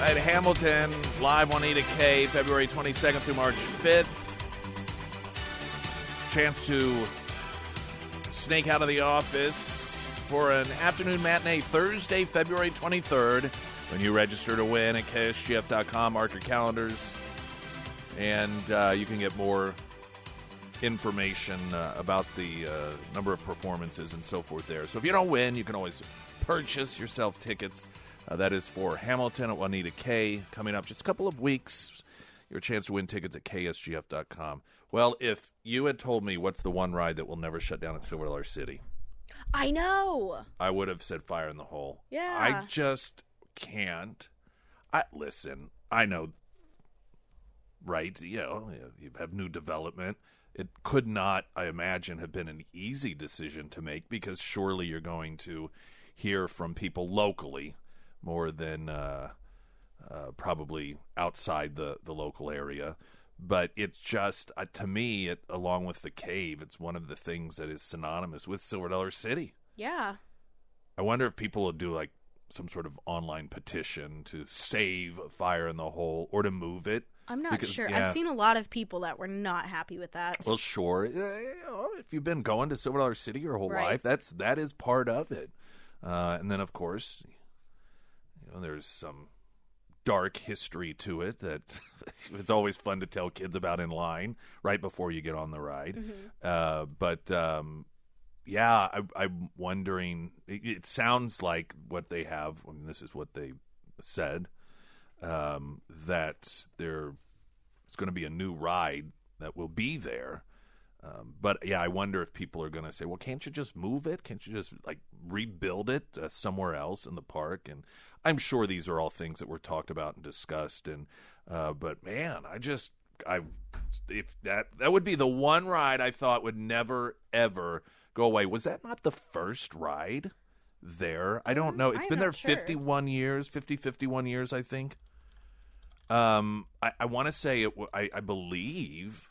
At Hamilton, live on Eta K, February 22nd through March 5th. Chance to snake out of the office for an afternoon matinee Thursday, February 23rd. When you register to win at ksgf.com, mark your calendars, and uh, you can get more information uh, about the uh, number of performances and so forth there. So if you don't win, you can always purchase yourself tickets. Uh, that is for Hamilton at Juanita K. Coming up just a couple of weeks. Your chance to win tickets at ksgf.com. Well, if you had told me what's the one ride that will never shut down at Silver Dollar City, I know. I would have said Fire in the Hole. Yeah. I just can't. I listen. I know, right? You know, you have new development. It could not, I imagine, have been an easy decision to make because surely you're going to hear from people locally more than uh, uh, probably outside the the local area. But it's just uh, to me, it along with the cave, it's one of the things that is synonymous with Silver Dollar City. Yeah. I wonder if people will do like some sort of online petition to save Fire in the Hole or to move it. I'm not Because- sure. yeah. I've seen a lot of people that were not happy with that. Well, sure. If you've been going to Silver Dollar City your whole Right. life, that's that is part of it. Uh, and then, of course, you know, there's some dark history to it that it's always fun to tell kids about in line right before you get on the ride. Mm-hmm. Uh, but um, yeah, I, I'm wondering. It, it sounds like what they have. I mean, this is what they said um, that there it's going to be a new ride that will be there. Um, but yeah, I wonder if people are going to say, "Well, can't you just move it? Can't you just like rebuild it uh, somewhere else in the park?" And I'm sure these are all things that were talked about and discussed. And uh, but man, I just I if that that would be the one ride I thought would never ever go away. Was that not the first ride there? I don't know. It's I'm been there sure. 51 years, 50, 51 years, I think. Um, I, I want to say it. I, I believe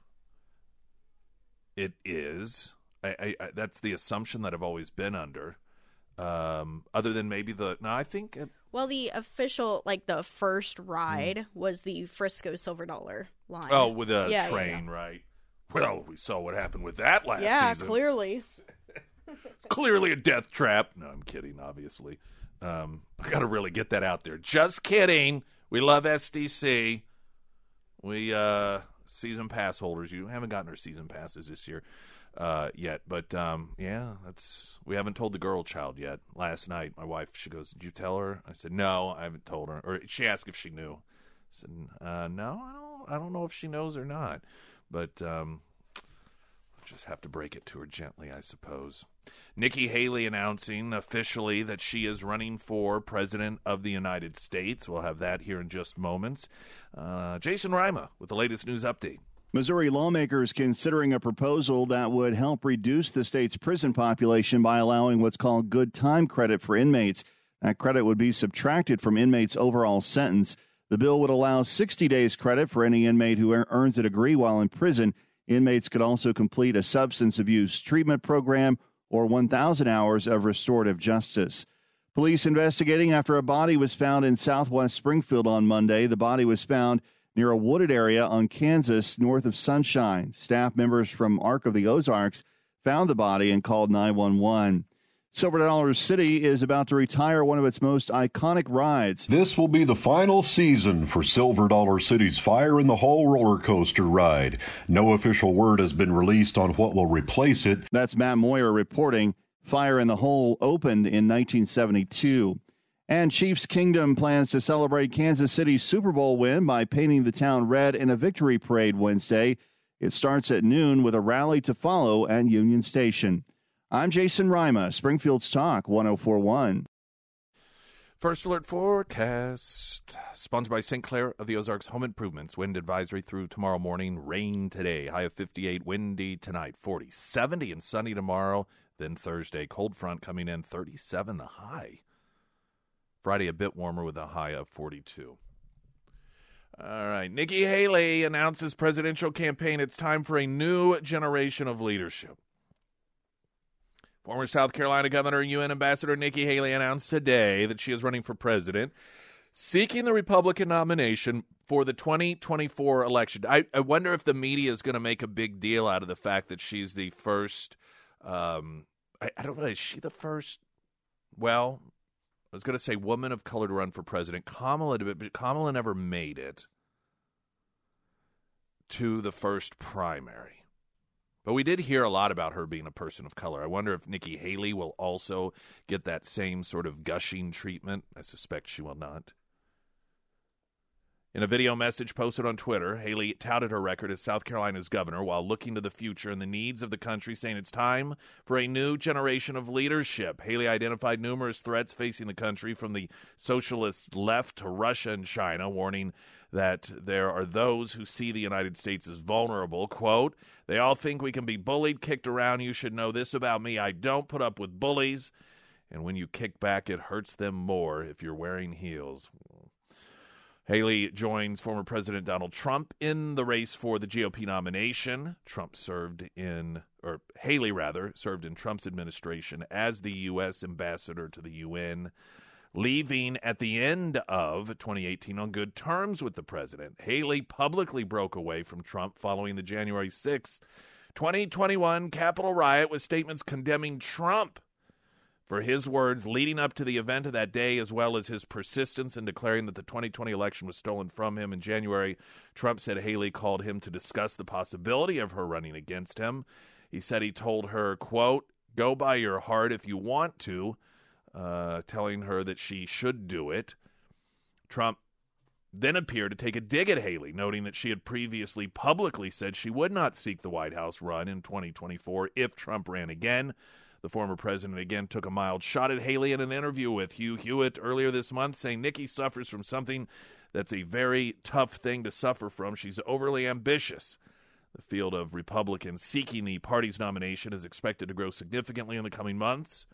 it is. I, I, I that's the assumption that I've always been under. Um, other than maybe the no, I think it, well, the official, like the first ride was the Frisco Silver Dollar line. oh with a Yeah, yeah, train, right? Well, we saw what happened with that last yeah, season. clearly. Clearly a death trap. No, I'm kidding. Obviously, um, I got to really get that out there. Just kidding. We love SDC. We uh, season pass holders. You haven't gotten our season passes this year uh, yet, but um, yeah, that's we haven't told the girl child yet. Last night, my wife she goes, "Did you tell her?" I said, "No, I haven't told her." Or she asked if she knew. I said, uh, "No, I don't. I don't know if she knows or not." But um, just have to break it to her gently, I suppose. Nikki Haley announcing officially that she is running for President of the United States. We'll have that here in just moments. Uh, Jason Rima with the latest news update. Missouri lawmakers considering a proposal that would help reduce the state's prison population by allowing what's called good time credit for inmates. That credit would be subtracted from inmates' overall sentence. The bill would allow 60 days credit for any inmate who earns a degree while in prison. Inmates could also complete a substance abuse treatment program or 1,000 hours of restorative justice. Police investigating after a body was found in southwest Springfield on Monday. The body was found near a wooded area on Kansas north of Sunshine. Staff members from Ark of the Ozarks found the body and called 911. Silver Dollar City is about to retire one of its most iconic rides. This will be the final season for Silver Dollar City's Fire in the Hole roller coaster ride. No official word has been released on what will replace it. That's Matt Moyer reporting. Fire in the Hole opened in 1972. And Chiefs Kingdom plans to celebrate Kansas City's Super Bowl win by painting the town red in a victory parade Wednesday. It starts at noon with a rally to follow at Union Station. I'm Jason Rima, Springfield's Talk 1041. First alert forecast, sponsored by St. Clair of the Ozarks Home Improvements. Wind advisory through tomorrow morning. Rain today. High of 58. Windy tonight. 40. 70 and sunny tomorrow. Then Thursday. Cold front coming in. 37 the high. Friday, a bit warmer with a high of 42. All right. Nikki Haley announces presidential campaign. It's time for a new generation of leadership. Former South Carolina Governor and UN Ambassador Nikki Haley announced today that she is running for president, seeking the Republican nomination for the 2024 election. I, I wonder if the media is going to make a big deal out of the fact that she's the first. Um, I, I don't know. Is she the first? Well, I was going to say woman of color to run for president. Kamala, but Kamala never made it to the first primary. But we did hear a lot about her being a person of color. I wonder if Nikki Haley will also get that same sort of gushing treatment. I suspect she will not. In a video message posted on Twitter, Haley touted her record as South Carolina's governor while looking to the future and the needs of the country, saying it's time for a new generation of leadership. Haley identified numerous threats facing the country from the socialist left to Russia and China, warning that there are those who see the United States as vulnerable. Quote, they all think we can be bullied, kicked around. You should know this about me. I don't put up with bullies. And when you kick back, it hurts them more if you're wearing heels. Haley joins former President Donald Trump in the race for the GOP nomination. Trump served in, or Haley rather, served in Trump's administration as the U.S. ambassador to the UN, leaving at the end of 2018 on good terms with the president. Haley publicly broke away from Trump following the January 6, 2021 Capitol riot with statements condemning Trump for his words leading up to the event of that day, as well as his persistence in declaring that the 2020 election was stolen from him in January. Trump said Haley called him to discuss the possibility of her running against him. He said he told her, quote, go by your heart if you want to, uh, telling her that she should do it. Trump then appeared to take a dig at Haley, noting that she had previously publicly said she would not seek the White House run in 2024 if Trump ran again. The former president again took a mild shot at Haley in an interview with Hugh Hewitt earlier this month, saying Nikki suffers from something that's a very tough thing to suffer from. She's overly ambitious. The field of Republicans seeking the party's nomination is expected to grow significantly in the coming months.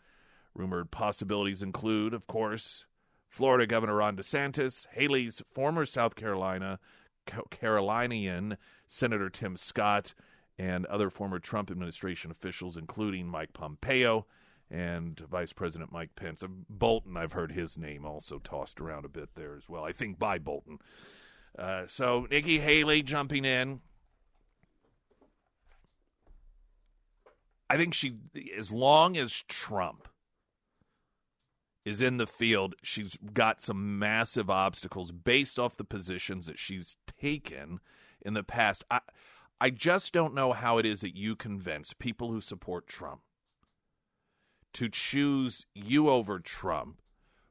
Rumored possibilities include, of course, Florida Governor Ron DeSantis, Haley's former South Carolina Carolinian Senator Tim Scott, and other former Trump administration officials, including Mike Pompeo and Vice President Mike Pence. Uh, Bolton, I've heard his name also tossed around a bit there as well. I think by Bolton. Uh, so Nikki Haley jumping in. I think she, as long as Trump is in the field, she's got some massive obstacles based off the positions that she's taken in the past. I, I just don't know how it is that you convince people who support Trump to choose you over Trump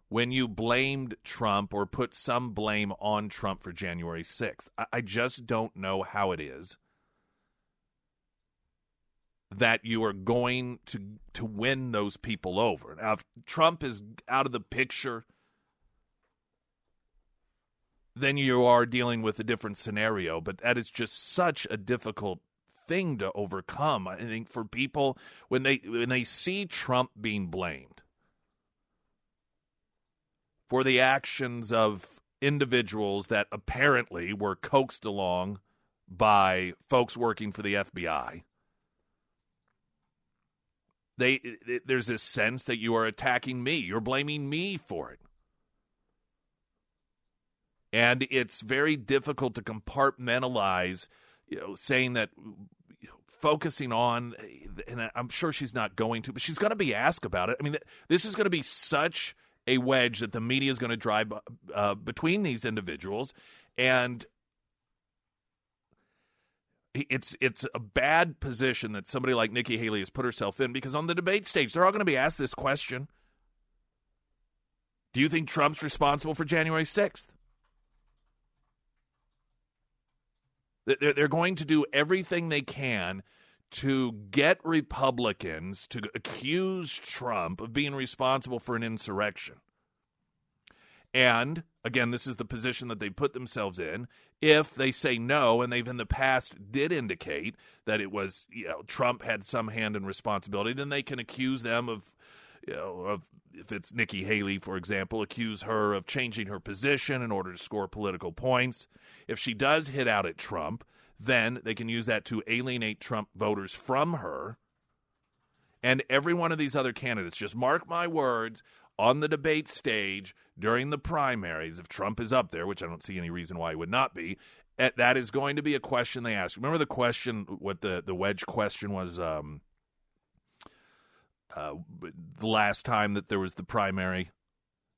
when you blamed Trump or put some blame on Trump for January 6th. I, I just don't know how it is that you are going to to win those people over. Now, if Trump is out of the picture, then you are dealing with a different scenario. But that is just such a difficult thing to overcome. I think for people when they when they see Trump being blamed for the actions of individuals that apparently were coaxed along by folks working for the FBI. They there's this sense that you are attacking me. You're blaming me for it. And it's very difficult to compartmentalize, you know, saying that focusing on, and I'm sure she's not going to, but she's going to be asked about it. I mean, this is going to be such a wedge that the media is going to drive uh, between these individuals, and it's it's a bad position that somebody like Nikki Haley has put herself in because on the debate stage they're all going to be asked this question: Do you think Trump's responsible for January sixth? They're going to do everything they can to get Republicans to accuse Trump of being responsible for an insurrection. And again, this is the position that they put themselves in. If they say no, and they've in the past did indicate that it was, you know, Trump had some hand in responsibility, then they can accuse them of you know, of if it's Nikki Haley, for example, accuse her of changing her position in order to score political points. If she does hit out at Trump, then they can use that to alienate Trump voters from her. And every one of these other candidates, just mark my words, on the debate stage during the primaries, if Trump is up there, which I don't see any reason why he would not be, eh, that is going to be a question they ask. Remember the question, what the, the wedge question was um, uh, the last time that there was the primary?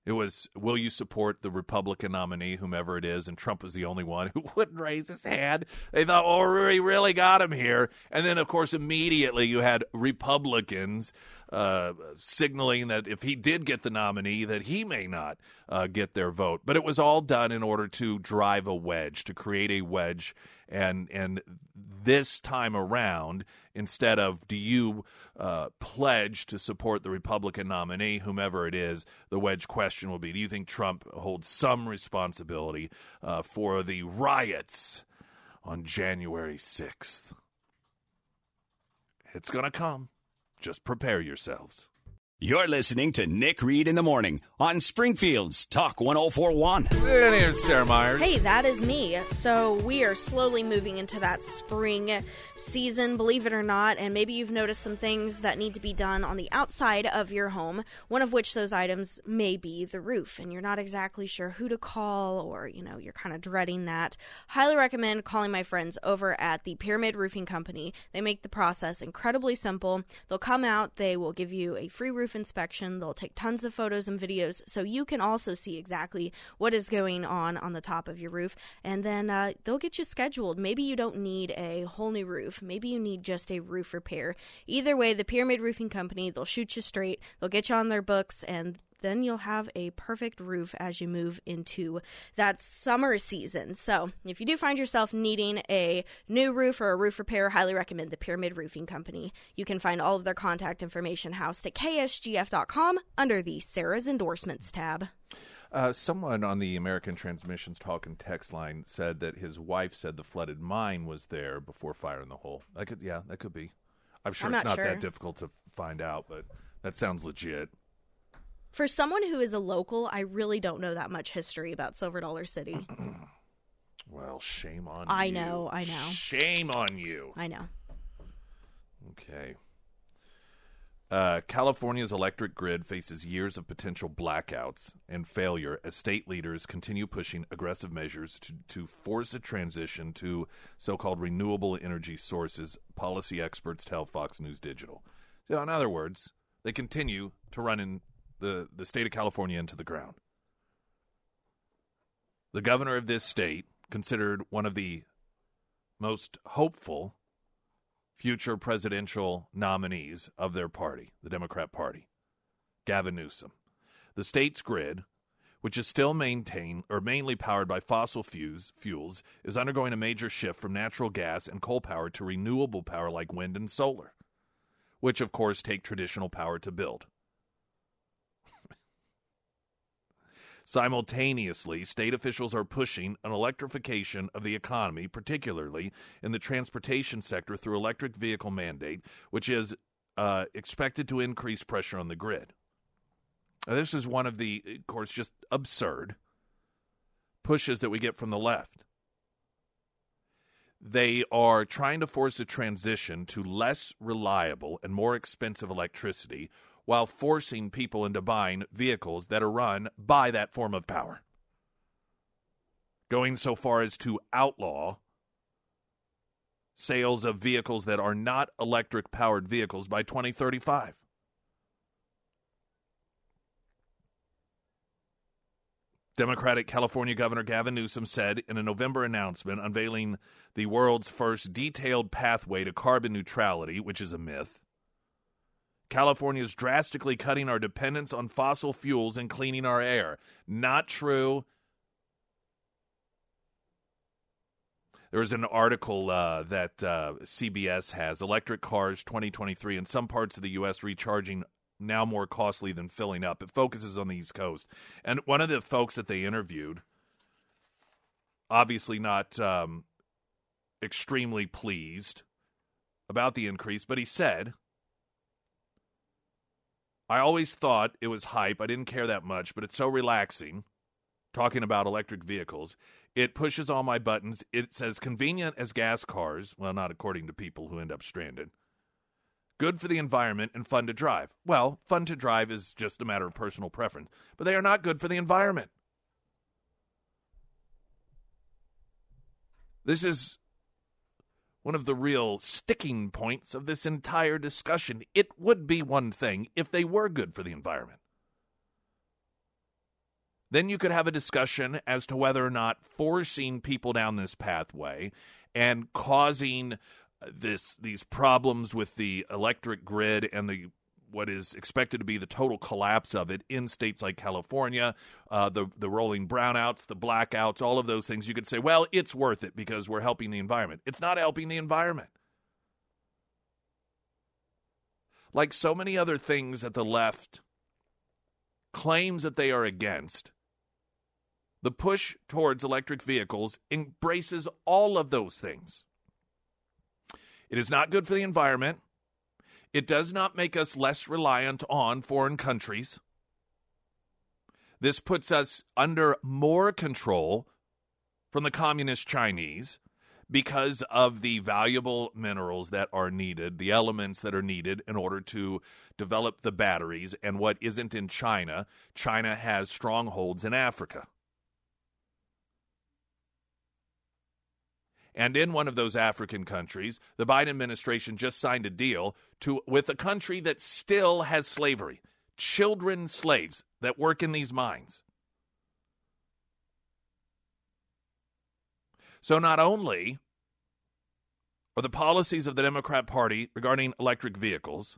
It was, will you support the Republican nominee, whomever it is? And Trump was the only one who wouldn't raise his hand. They thought, oh, we really got him here. And then, of course, immediately you had Republicans uh, signaling that if he did get the nominee, that he may not uh, get their vote. But it was all done in order to drive a wedge, to create a wedge. And and this time around, instead of do you uh, pledge to support the Republican nominee, whomever it is, the wedge question will be: Do you think Trump holds some responsibility uh, for the riots on January sixth? It's going to come. Just prepare yourselves. You're listening to Nick Reed in the Morning on Springfield's Talk 1041. Here's Sarah Myers. Hey, that is me. So we are slowly moving into that spring season, believe it or not, and maybe you've noticed some things that need to be done on the outside of your home, one of which those items may be the roof, and you're not exactly sure who to call or, you know, you're kind of dreading that. Highly recommend calling my friends over at the Pyramid Roofing Company. They make the process incredibly simple. They'll come out, they will give you a free roof inspection. They'll take tons of photos and videos so you can also see exactly what is going on on the top of your roof. And then uh, they'll get you scheduled. Maybe you don't need a whole new roof. Maybe you need just a roof repair. Either way, the Pyramid Roofing Company, they'll shoot you straight. They'll get you on their books and then you'll have a perfect roof as you move into that summer season. So, if you do find yourself needing a new roof or a roof repair, highly recommend the Pyramid Roofing Company. You can find all of their contact information housed at ksgf.com under the Sarah's Endorsements tab. Uh, someone on the American Transmissions Talk and Text line said that his wife said the flooded mine was there before fire in the hole. That could, yeah, that could be. I'm sure I'm it's not not sure. that difficult to find out, but that sounds legit. For someone who is a local, I really don't know that much history about Silver Dollar City. Well, shame on I you. know, I know. Shame on you. I know. Okay. Uh, California's electric grid faces years of potential blackouts and failure as state leaders continue pushing aggressive measures to, to force a transition to so called renewable energy sources, policy experts tell Fox News Digital. So, in other words, they continue to run in the, the state of California into the ground. The governor of this state, considered one of the most hopeful future presidential nominees of their party, the Democrat Party, Gavin Newsom. The state's grid, which is still maintained or mainly powered by fossil fuels, fuels, is undergoing a major shift from natural gas and coal power to renewable power like wind and solar, which of course take traditional power to build. Simultaneously, state officials are pushing an electrification of the economy, particularly in the transportation sector through electric vehicle mandate, which is uh, expected to increase pressure on the grid. Now, this is one of the, of course, just absurd pushes that we get from the left. They are trying to force a transition to less reliable and more expensive electricity while forcing people into buying vehicles that are run by that form of power. Going so far as to outlaw sales of vehicles that are not electric powered vehicles by 2035. Democratic California Governor Gavin Newsom said in a November announcement unveiling the world's first detailed pathway to carbon neutrality, which is a myth. California is drastically cutting our dependence on fossil fuels and cleaning our air. Not true. There was an article uh, that uh, CBS has electric cars 2023 in some parts of the U.S. recharging now more costly than filling up. It focuses on the East Coast. And one of the folks that they interviewed, obviously not um, extremely pleased about the increase, but he said I always thought it was hype. I didn't care that much, but it's so relaxing talking about electric vehicles. It pushes all my buttons. It's as convenient as gas cars. Well, not according to people who end up stranded. Good for the environment and fun to drive. Well, fun to drive is just a matter of personal preference, but they are not good for the environment. This is one of the real sticking points of this entire discussion. It would be one thing if they were good for the environment. Then you could have a discussion as to whether or not forcing people down this pathway and causing this these problems with the electric grid and the what is expected to be the total collapse of it in states like California, uh, the the rolling brownouts, the blackouts, all of those things. You could say, well, it's worth it because we're helping the environment. It's not helping the environment. Like so many other things that the left claims that they are against, the push towards electric vehicles embraces all of those things. It is not good for the environment. It does not make us less reliant on foreign countries. This puts us under more control from the communist Chinese because of the valuable minerals that are needed, the elements that are needed in order to develop the batteries, and what isn't in China. China has strongholds in Africa. And in one of those African countries, the Biden administration just signed a deal to with a country that still has slavery, children slaves that work in these mines. So not only are the policies of the Democrat Party regarding electric vehicles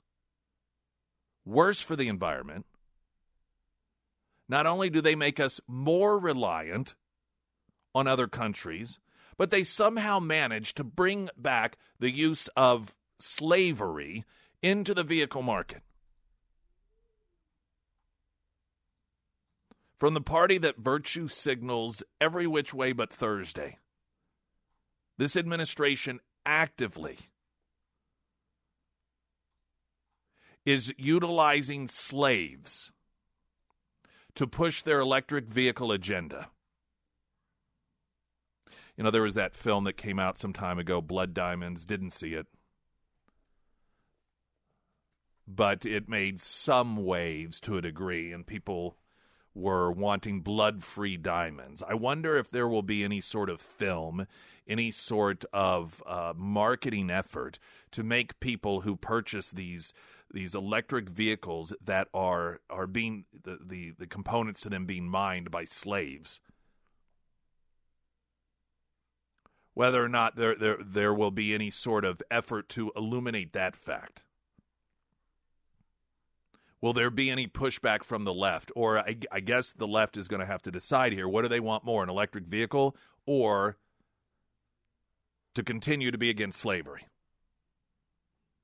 worse for the environment, not only do they make us more reliant on other countries, but they somehow managed to bring back the use of slavery into the vehicle market. From the party that virtue signals every which way but Thursday, this administration actively is utilizing slaves to push their electric vehicle agenda. You know, there was that film that came out some time ago, Blood Diamonds. Didn't see it. But it made some waves to a degree, and people were wanting blood free diamonds. I wonder if there will be any sort of film, any sort of uh, marketing effort to make people who purchase these these electric vehicles that are are being the, the, the components to them being mined by slaves whether or not there, there, there will be any sort of effort to illuminate that fact. Will there be any pushback from the left? Or I, I guess the left is going to have to decide here what do they want more, an electric vehicle or to continue to be against slavery?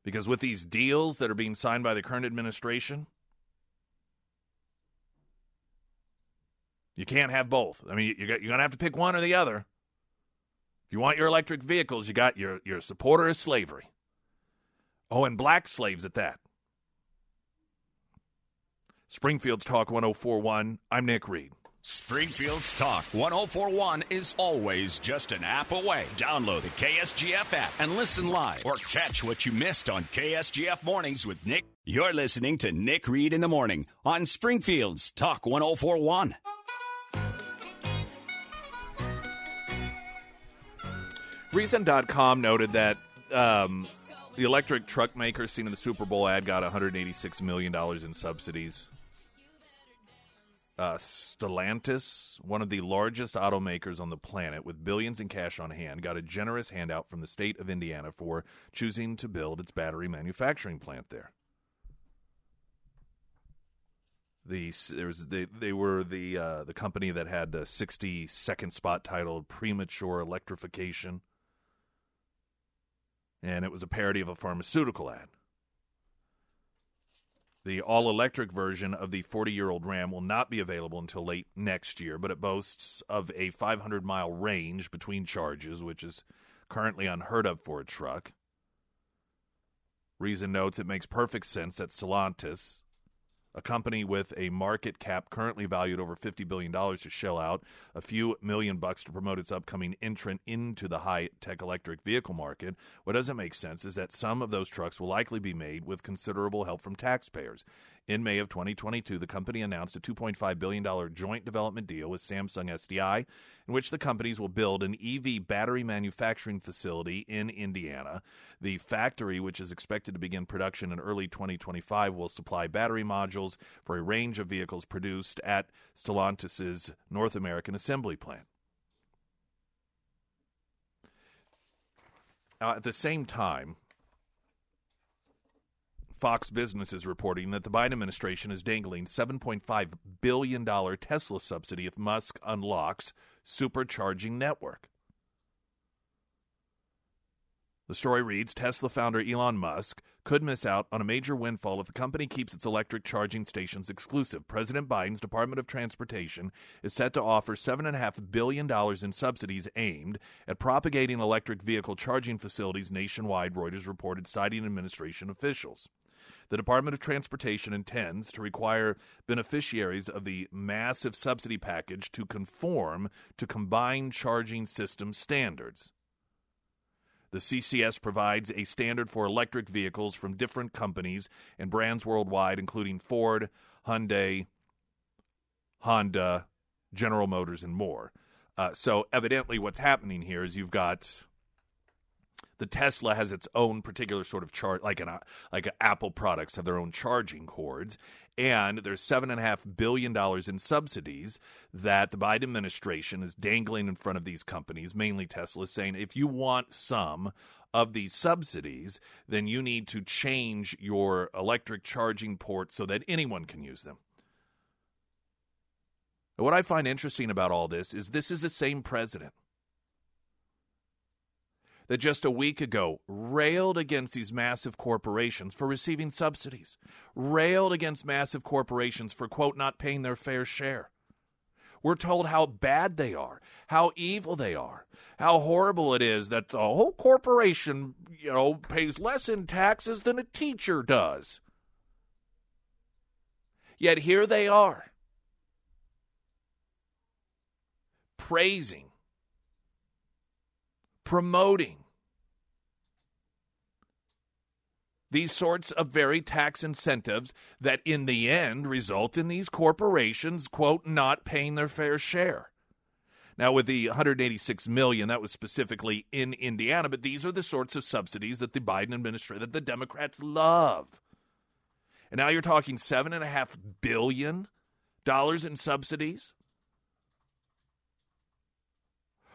Because with these deals that are being signed by the current administration, you can't have both. I mean, you're you're going to have to pick one or the other you want your electric vehicles, you got your, your supporter of slavery. Oh, and black slaves at that. Springfield's Talk 1041. I'm Nick Reed. Springfield's Talk 1041 is always just an app away. Download the KSGF app and listen live or catch what you missed on KSGF Mornings with Nick. You're listening to Nick Reed in the Morning on Springfield's Talk 1041. Reason.com noted that um, the electric truck maker seen in the Super Bowl ad got $186 million in subsidies. Uh, Stellantis, one of the largest automakers on the planet with billions in cash on hand, got a generous handout from the state of Indiana for choosing to build its battery manufacturing plant there. The there was they they were the uh, the company that had the 60 second spot titled "Premature Electrification." And it was a parody of a pharmaceutical ad. The all electric version of the 40 year old Ram will not be available until late next year, but it boasts of a 500 mile range between charges, which is currently unheard of for a truck. Reason notes it makes perfect sense that Stellantis a company with a market cap currently valued over $50 billion to shell out a few million bucks to promote its upcoming entrant into the high tech electric vehicle market. What doesn't make sense is that some of those trucks will likely be made with considerable help from taxpayers. In May of 2022, the company announced a $2.5 billion joint development deal with Samsung SDI, in which the companies will build an EV battery manufacturing facility in Indiana. The factory, which is expected to begin production in early 2025, will supply battery modules for a range of vehicles produced at Stellantis' North American assembly plant. Uh, at the same time, Fox Business is reporting that the Biden administration is dangling $7.5 billion Tesla subsidy if Musk unlocks supercharging network. The story reads Tesla founder Elon Musk could miss out on a major windfall if the company keeps its electric charging stations exclusive. President Biden's Department of Transportation is set to offer $7.5 billion in subsidies aimed at propagating electric vehicle charging facilities nationwide, Reuters reported, citing administration officials. The Department of Transportation intends to require beneficiaries of the massive subsidy package to conform to combined charging system standards. The CCS provides a standard for electric vehicles from different companies and brands worldwide, including Ford, Hyundai, Honda, General Motors, and more. Uh, so, evidently, what's happening here is you've got the Tesla has its own particular sort of charge, like an like Apple products have their own charging cords, and there's seven and a half billion dollars in subsidies that the Biden administration is dangling in front of these companies, mainly Tesla, saying if you want some of these subsidies, then you need to change your electric charging ports so that anyone can use them. What I find interesting about all this is this is the same president that just a week ago railed against these massive corporations for receiving subsidies, railed against massive corporations for, quote, not paying their fair share. We're told how bad they are, how evil they are, how horrible it is that the whole corporation, you know, pays less in taxes than a teacher does. Yet here they are, praising promoting these sorts of very tax incentives that in the end result in these corporations quote not paying their fair share. Now with the 186 million that was specifically in indiana but these are the sorts of subsidies that the biden administration that the democrats love. And now you're talking seven and a half billion dollars in subsidies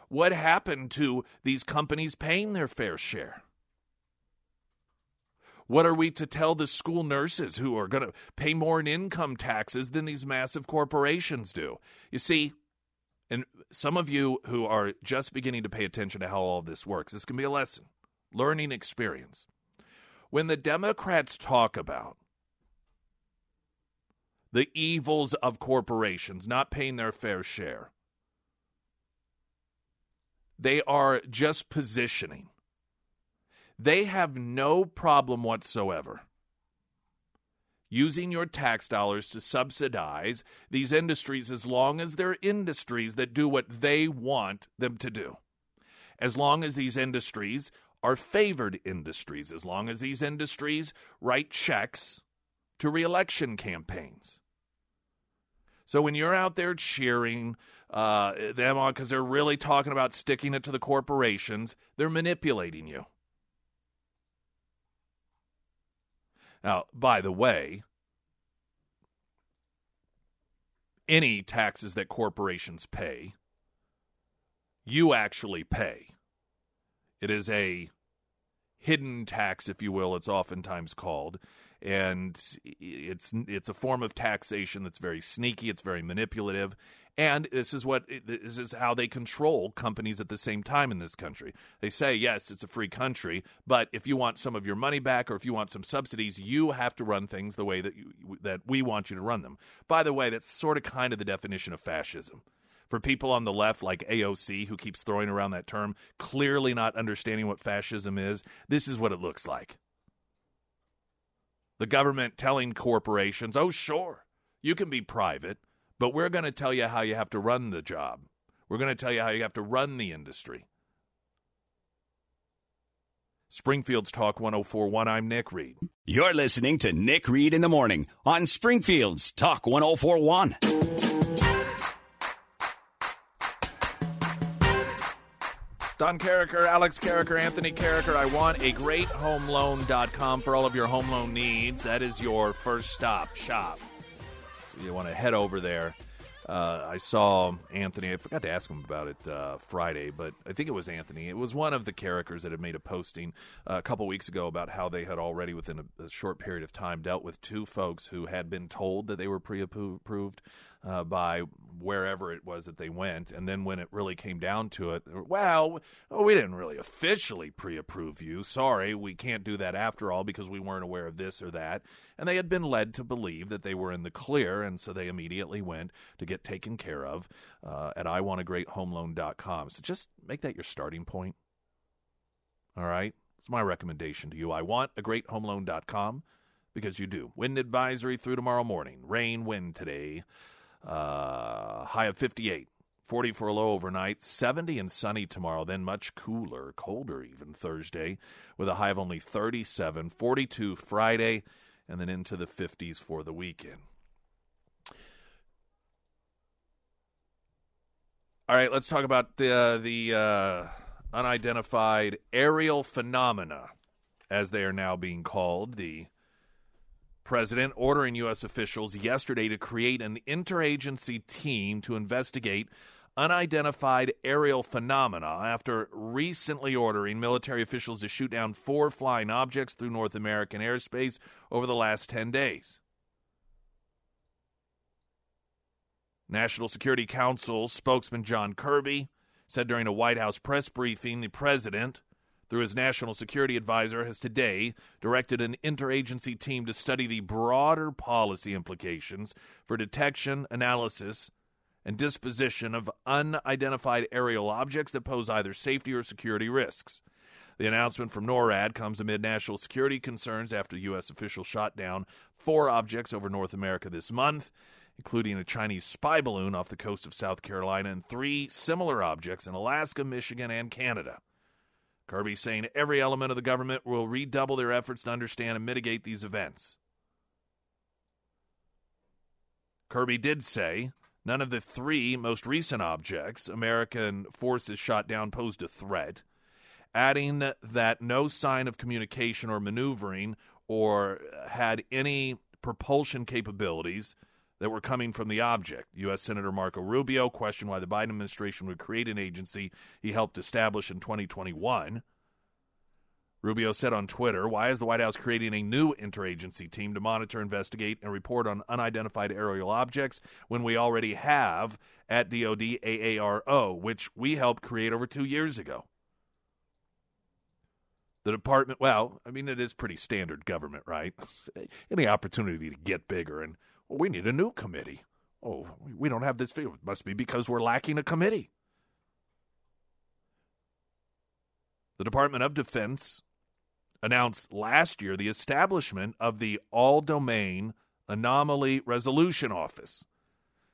what happened to these companies paying their fair share? What are we to tell the school nurses who are going to pay more in income taxes than these massive corporations do? You see, and some of you who are just beginning to pay attention to how all this works, this can be a lesson, learning experience. When the Democrats talk about the evils of corporations not paying their fair share, they are just positioning. They have no problem whatsoever using your tax dollars to subsidize these industries as long as they're industries that do what they want them to do. As long as these industries are favored industries, as long as these industries write checks to reelection campaigns. So when you're out there cheering uh, them on because they're really talking about sticking it to the corporations, they're manipulating you. Now, by the way, any taxes that corporations pay, you actually pay. It is a hidden tax, if you will, it's oftentimes called and it's it's a form of taxation that's very sneaky. It's very manipulative, and this is what this is how they control companies at the same time in this country. They say yes, it's a free country, but if you want some of your money back or if you want some subsidies, you have to run things the way that you, that we want you to run them. By the way, that's sort of kind of the definition of fascism for people on the left like AOC who keeps throwing around that term, clearly not understanding what fascism is, this is what it looks like. The government telling corporations, oh, sure, you can be private, but we're going to tell you how you have to run the job. We're going to tell you how you have to run the industry. Springfield's Talk 1041. I'm Nick Reed. You're listening to Nick Reed in the Morning on Springfield's Talk 1041. Don Carricker, Alex Carricker, Anthony Carricker. I want a great homeloan.com for all of your home loan needs. That is your first stop shop. You want to head over there. Uh, I saw Anthony. I forgot to ask him about it uh, Friday, but I think it was Anthony. It was one of the characters that had made a posting uh, a couple weeks ago about how they had already, within a, a, short period of time, dealt with two folks who had been told that they were pre-approved uh, by wherever it was that they went. And then when it really came down to it, well, oh, we didn't really officially pre approve you. Sorry, we can't do that after all because we weren't aware of this or that. And they had been led to believe that they were in the clear. And so they immediately went to get taken care of uh, at iwantagreathomeloan.com. So just make that your starting point. All right. It's my recommendation to you. I want a great homeloan.com because you do. Wind advisory through tomorrow morning. Rain, wind today. Uh, high of 58. 40 for a low overnight, 70 and sunny tomorrow, then much cooler, colder even Thursday, with a high of only 37, 42 Friday, and then into the 50s for the weekend. All right, let's talk about the, uh, the uh, unidentified aerial phenomena, as they are now being called, the president ordering U.S. officials yesterday to create an interagency team to investigate unidentified aerial phenomena after recently ordering military officials to shoot down four flying objects through North American airspace over the last 10 days. National Security Council spokesman John Kirby said during a White House press briefing the president through his national security advisor, has today directed an interagency team to study the broader policy implications for detection, analysis, and disposition of unidentified aerial objects that pose either safety or security risks. The announcement from NORAD comes amid national security concerns after U.S. officials shot down four objects over North America this month, including a Chinese spy balloon off the coast of South Carolina and three similar objects in Alaska, Michigan, and Canada. Kirby saying every element of the government will redouble their efforts to understand and mitigate these events. Kirby did say none of the three most recent objects American forces shot down posed a threat, adding that no sign of communication or maneuvering or had any propulsion capabilities that were coming from the object. U.S. Senator Marco Rubio questioned why the Biden administration would create an agency he helped establish in 2021. Rubio said on Twitter, Why is the White House creating a new interagency team to monitor, investigate, and report on unidentified aerial objects when we already have at DOD AARO, which we helped create over two years ago? The department, well, I mean, it is pretty standard government, right? Any opportunity to get bigger and we need a new committee. Oh, we don't have this. It must be because we're lacking a committee. The Department of Defense announced last year the establishment of the All Domain Anomaly Resolution Office,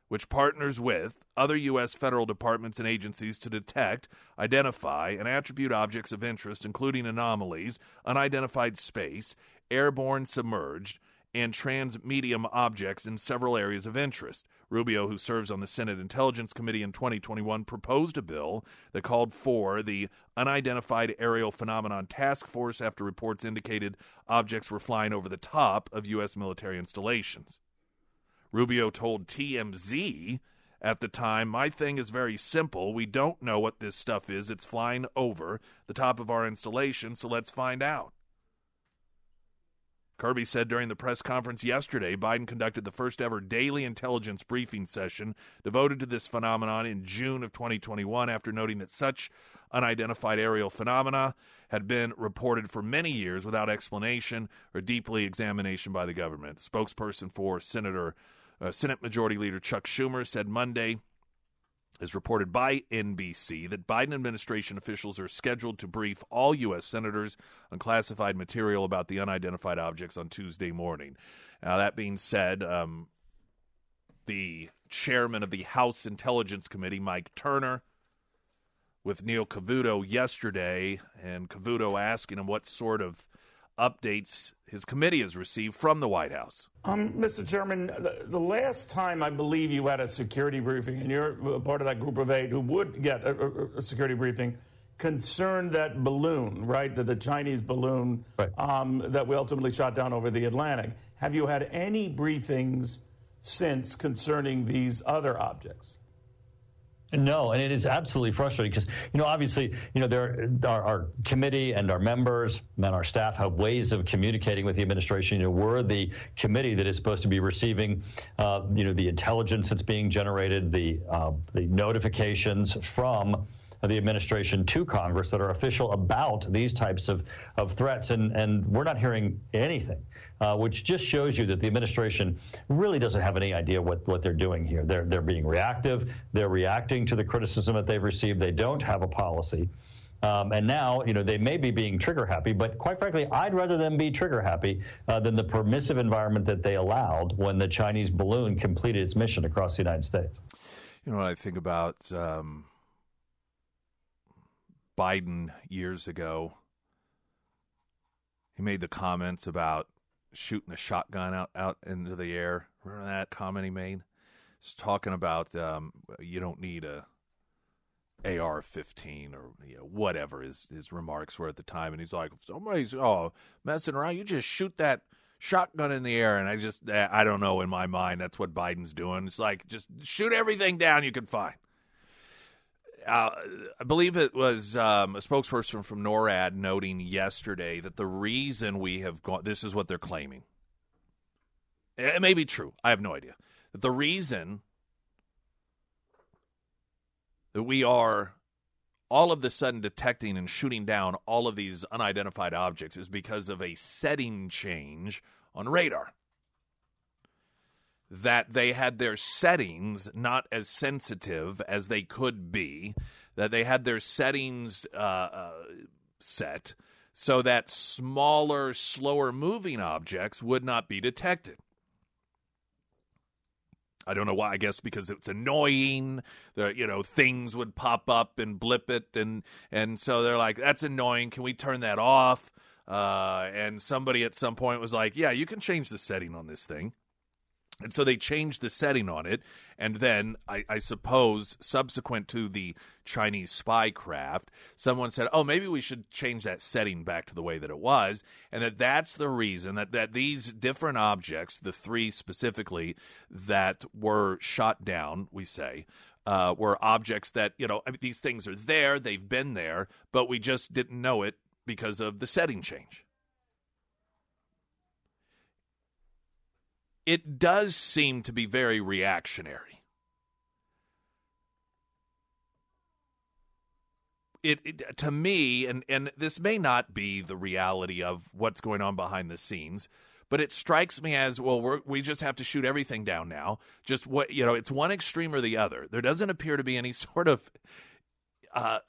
which partners with other U.S. federal departments and agencies to detect, identify, and attribute objects of interest, including anomalies, unidentified space, airborne submerged, and transmedium objects in several areas of interest. Rubio, who serves on the Senate Intelligence Committee in 2021, proposed a bill that called for the Unidentified Aerial Phenomenon Task Force after reports indicated objects were flying over the top of U.S. military installations. Rubio told TMZ at the time, My thing is very simple. We don't know what this stuff is. It's flying over the top of our installation, so let's find out. Kirby said during the press conference yesterday Biden conducted the first ever daily intelligence briefing session devoted to this phenomenon in June of 2021 after noting that such unidentified aerial phenomena had been reported for many years without explanation or deeply examination by the government. Spokesperson for Senator uh, Senate Majority Leader Chuck Schumer said Monday is reported by NBC that Biden administration officials are scheduled to brief all U.S. senators on classified material about the unidentified objects on Tuesday morning. Now, that being said, um, the chairman of the House Intelligence Committee, Mike Turner, with Neil Cavuto yesterday, and Cavuto asking him what sort of updates his committee has received from the White House. Um, Mr. Chairman, the, the, last time I believe you had a security briefing, and you're part of that group of eight who would get a, a security briefing, concerned that balloon, right, the, the Chinese balloon right. um, that we ultimately shot down over the Atlantic. Have you had any briefings since concerning these other objects? No, and it is absolutely frustrating because you know obviously you know there our, our, committee and our members and our staff have ways of communicating with the administration. You know we're the committee that is supposed to be receiving uh, you know the intelligence that's being generated, the uh, the notifications from the administration to Congress that are official about these types of, of threats, and, and we're not hearing anything uh, which just shows you that the administration really doesn't have any idea what, what they're doing here. They're, they're being reactive, they're reacting to the criticism that they've received, they don't have a policy. Um, and now, you know, they may be being trigger happy, but quite frankly, I'd rather them be trigger happy uh, than the permissive environment that they allowed when the Chinese balloon completed its mission across the United States. You know I think about um, Biden years ago? He made the comments about shooting a shotgun out out into the air. Remember that comment he made? He's talking about um, you don't need a AR-15 or you know whatever his his remarks were at the time, and he's like, somebody's oh messing around. You just shoot that shotgun in the air, and I just I don't know. In my mind, that's what Biden's doing. It's like just shoot everything down you can find. Uh, I believe it was um, a spokesperson from NORAD noting yesterday that the reason we have gone, this is what they're claiming. It may be true. I have no idea. That the reason that we are all of the sudden detecting and shooting down all of these unidentified objects is because of a setting change on radar that they had their settings not as sensitive as they could be, that they had their settings uh, uh, set so that smaller, slower moving objects would not be detected. I don't know why. I guess because it's annoying. The you know things would pop up and blip it, and and so they're like, "That's annoying. Can we turn that off?" Uh, and somebody at some point was like, "Yeah, you can change the setting on this thing." And so they changed the setting on it. And then, I, I, suppose, subsequent to the Chinese spy craft, someone said, oh, maybe we should change that setting back to the way that it was. And that that's the reason that, that these different objects, the three specifically that were shot down, we say, uh, were objects that, you know, I mean, these things are there, they've been there, but we just didn't know it because of the setting change. It does seem to be very reactionary. It, it, to me, and and this may not be the reality of what's going on behind the scenes, but it strikes me as well. we we just have to shoot everything down now. Just what you know, it's one extreme or the other. There doesn't appear to be any sort of uh,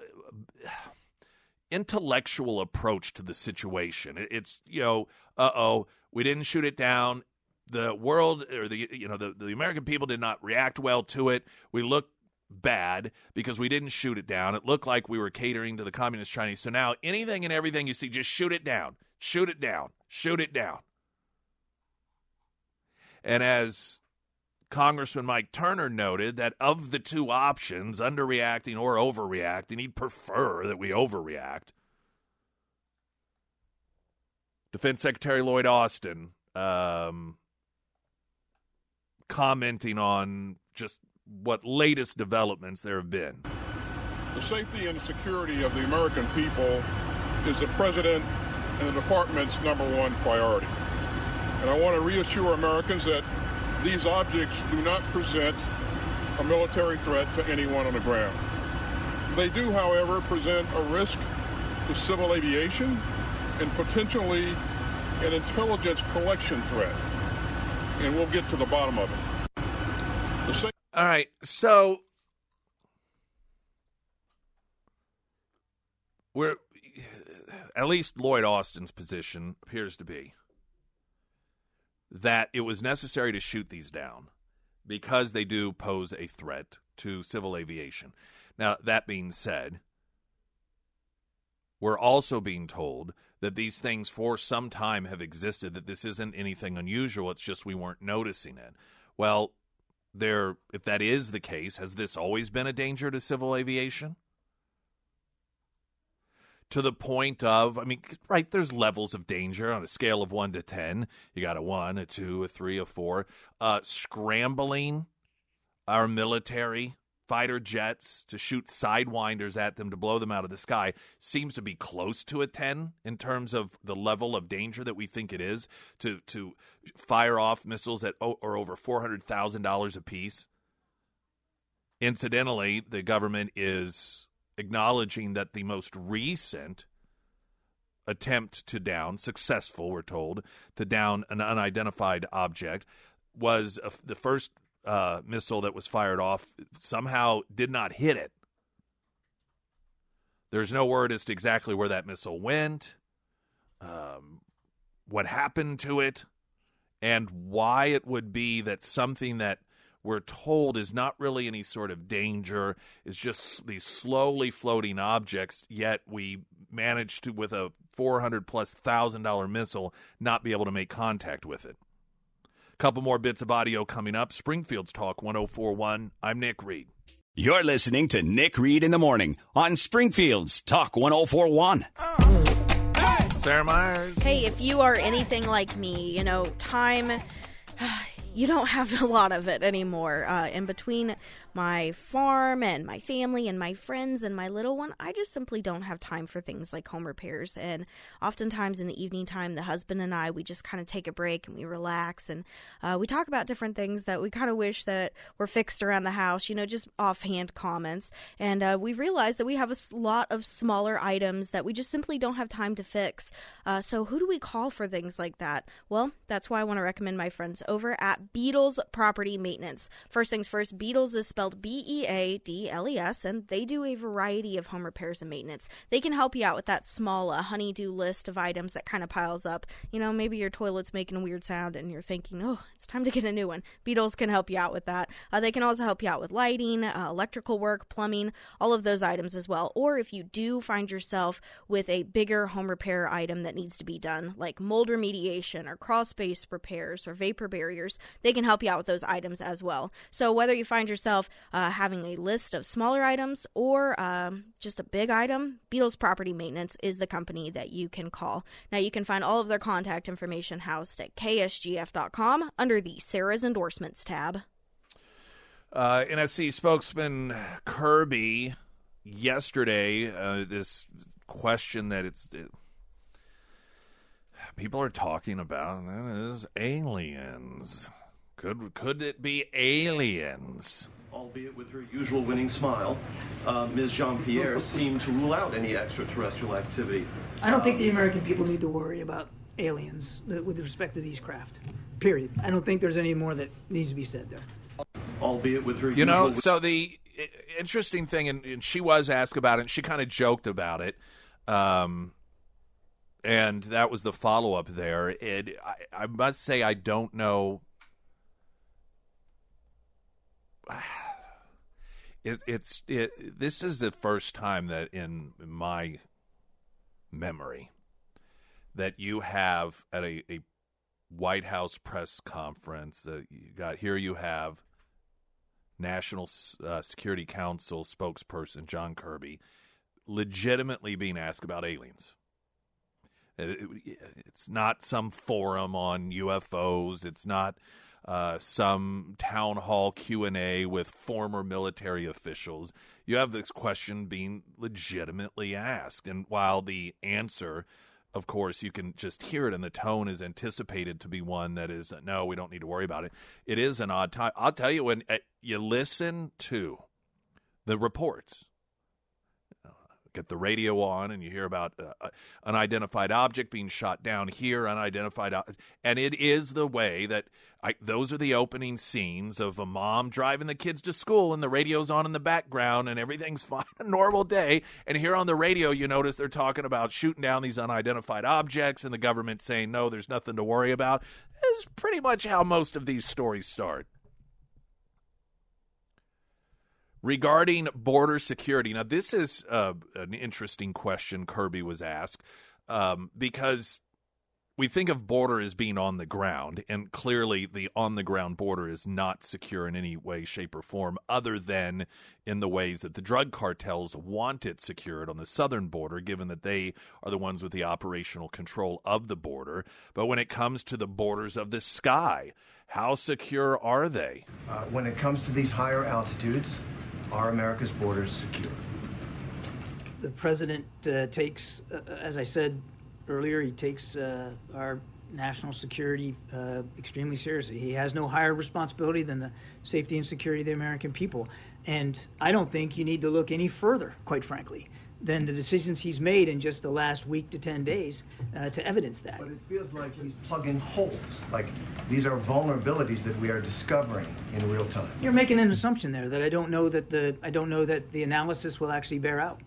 intellectual approach to the situation. It's you know, uh oh, we didn't shoot it down the world or the you know the, the American people did not react well to it. We looked bad because we didn't shoot it down. It looked like we were catering to the communist Chinese. So now anything and everything you see, just shoot it down. Shoot it down. Shoot it down. And as Congressman Mike Turner noted that of the two options, underreacting or overreacting, he'd prefer that we overreact. Defense Secretary Lloyd Austin um, commenting on just what latest developments there have been. The safety and security of the American people is the President and the Department's number one priority. And I want to reassure Americans that these objects do not present a military threat to anyone on the ground. They do, however, present a risk to civil aviation and potentially an intelligence collection threat and we'll get to the bottom of it. Same- All right, so we're at least Lloyd Austin's position appears to be that it was necessary to shoot these down because they do pose a threat to civil aviation. Now, that being said, we're also being told that these things for some time have existed, that this isn't anything unusual, it's just we weren't noticing it. Well, there if that is the case, has this always been a danger to civil aviation? to the point of, I mean, right, there's levels of danger on a scale of one to 10. You got a one, a two, a three, a four. Uh, scrambling our military fighter jets to shoot sidewinders at them to blow them out of the sky seems to be close to a 10 in terms of the level of danger that we think it is to to fire off missiles that are over $400,000 a piece. Incidentally, the government is acknowledging that the most recent attempt to down, successful, we're told, to down an unidentified object was the first uh, missile that was fired off somehow did not hit it. There's no word as to exactly where that missile went, um, what happened to it, and why it would be that something that we're told is not really any sort of danger, is just these slowly floating objects, yet we managed to, with a 400 plus thousand dollar missile, not be able to make contact with it. A couple more bits of audio coming up. Springfield's Talk 1041. I'm Nick Reed. You're listening to Nick Reed in the Morning on Springfield's Talk 1041. Sarah Myers. Hey, if you are anything like me, you know, time you don't have a lot of it anymore. Uh, in between my farm and my family and my friends and my little one, I just simply don't have time for things like home repairs. And oftentimes in the evening time, the husband and I, we just kind of take a break and we relax and uh, we talk about different things that we kind of wish that were fixed around the house, you know, just offhand comments. And uh, we realize that we have a lot of smaller items that we just simply don't have time to fix. Uh, so who do we call for things like that? Well, that's why I want to recommend my friends over at Beadles Property Maintenance. First things first, Beadles is spelled B E A D L E S, and they do a variety of home repairs and maintenance. They can help you out with that small uh, honeydew list of items that kind of piles up. You know, maybe your toilet's making a weird sound and you're thinking, oh, it's time to get a new one. Beadles can help you out with that. Uh, they can also help you out with lighting, uh, electrical work, plumbing, all of those items as well. Or if you do find yourself with a bigger home repair item that needs to be done, like mold remediation or crawl space repairs or vapor barriers, they can help you out with those items as well. So whether you find yourself uh, having a list of smaller items or um, just a big item, Beadles Property Maintenance is the company that you can call. Now, you can find all of their contact information housed at ksgf.com under the Sarah's Endorsements tab. Uh, NSC spokesman Kirby yesterday, uh, this question that it's. It, people are talking about is aliens. Could could it be aliens? albeit with her usual winning smile, uh, Ms. Jean Pierre seemed to rule out any extraterrestrial activity. I don't think the American people need to worry about aliens with respect to these craft. Period. I don't think there's any more that needs to be said there. Albeit with her, you know. So the interesting thing, and, and, she was asked about it. and She kind of joked about it. Um, and that was the follow up there. It, I, I must say, I don't know it, it's it, this is the first time that in my memory that you have at a, a White House press conference that you got here you have National uh, Security Council spokesperson John Kirby legitimately being asked about aliens. It, it, it's not some forum on UFOs. It's not uh, some town hall q&a with former military officials you have this question being legitimately asked. And while the answer of course you can just hear it and the tone is anticipated to be one that is no we don't need to worry about it. It is an odd time i'll tell you when uh, you listen to the reports get the radio on and you hear about uh, unidentified object being shot down here, unidentified, and it is the way that I, those are the opening scenes of a mom driving the kids to school and the radio's on in the background and everything's fine, a normal day. And here on the radio, you notice they're talking about shooting down these unidentified objects and the government saying, no, there's nothing to worry about. Is pretty much how most of these stories start. Regarding border security, now this is uh, an interesting question Kirby was asked um, because we think of border as being on the ground, and clearly the on the ground border is not secure in any way, shape, or form, other than in the ways that the drug cartels want it secured on the southern border, given that they are the ones with the operational control of the border. But when it comes to the borders of the sky, how secure are they? Uh, when it comes to these higher altitudes, are America's borders secure? The president uh, takes, uh, as I said earlier, he takes uh, our national security uh, extremely seriously. He has no higher responsibility than the safety and security of the American people. And I don't think you need to look any further, quite frankly, than the decisions he's made in just the last week to 10 days uh, to evidence that. But it feels like he's plugging holes. Like these are vulnerabilities that we are discovering in real time. You're making an assumption there that I don't know that the I don't know that the analysis will actually bear out.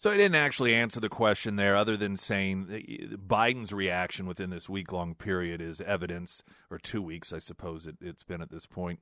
So I didn't actually answer the question there, other than saying Biden's reaction within this week long period is evidence, or two weeks, I suppose it, has been at this point,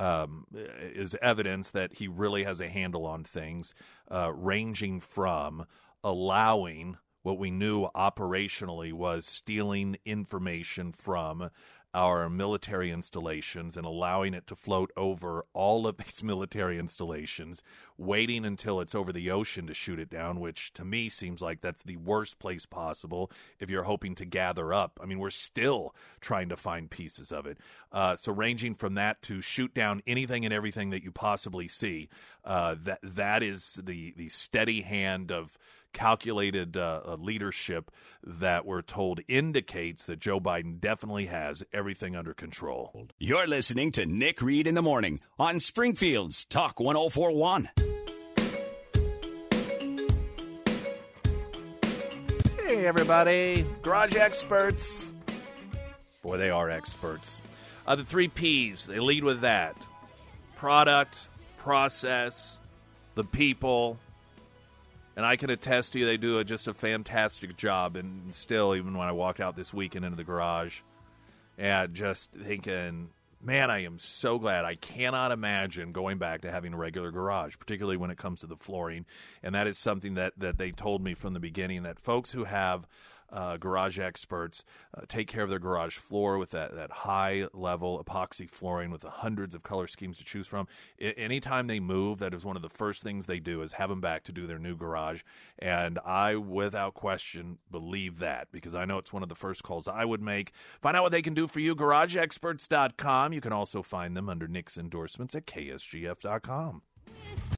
um, is evidence that he really has a handle on things, uh, ranging from allowing what we knew operationally was stealing information from our military installations and allowing it to float over all of these military installations, waiting until it's over the ocean to shoot it down, which to me seems like that's the worst place possible if you're hoping to gather up. I mean, we're still trying to find pieces of it. Uh, so, ranging from that to shoot down anything and everything that you possibly see, uh, that that is the the steady hand of calculated uh, uh, leadership that we're told indicates that Joe Biden definitely has everything under control. You're listening to Nick Reed in the Morning on Springfield's Talk 1041. Hey, everybody. Garage experts. Boy, they are experts. Uh, the three P's, they lead with that product, process, the people, and I can attest to you, they do a, just a fantastic job. And still, even when I walked out this weekend into the garage, and just thinking, man, I am so glad. I cannot imagine going back to having a regular garage, particularly when it comes to the flooring. And that is something that, that they told me from the beginning that folks who have uh, garage experts uh, take care of their garage floor with that, that high level epoxy flooring with the hundreds of color schemes to choose from. I, anytime they move, that is one of the first things they do is have them back to do their new garage. And I, without question, believe that because I know it's one of the first calls I would make. Find out what they can do for you, garageexperts.com. You can also find them under Nick's endorsements at ksgf.com.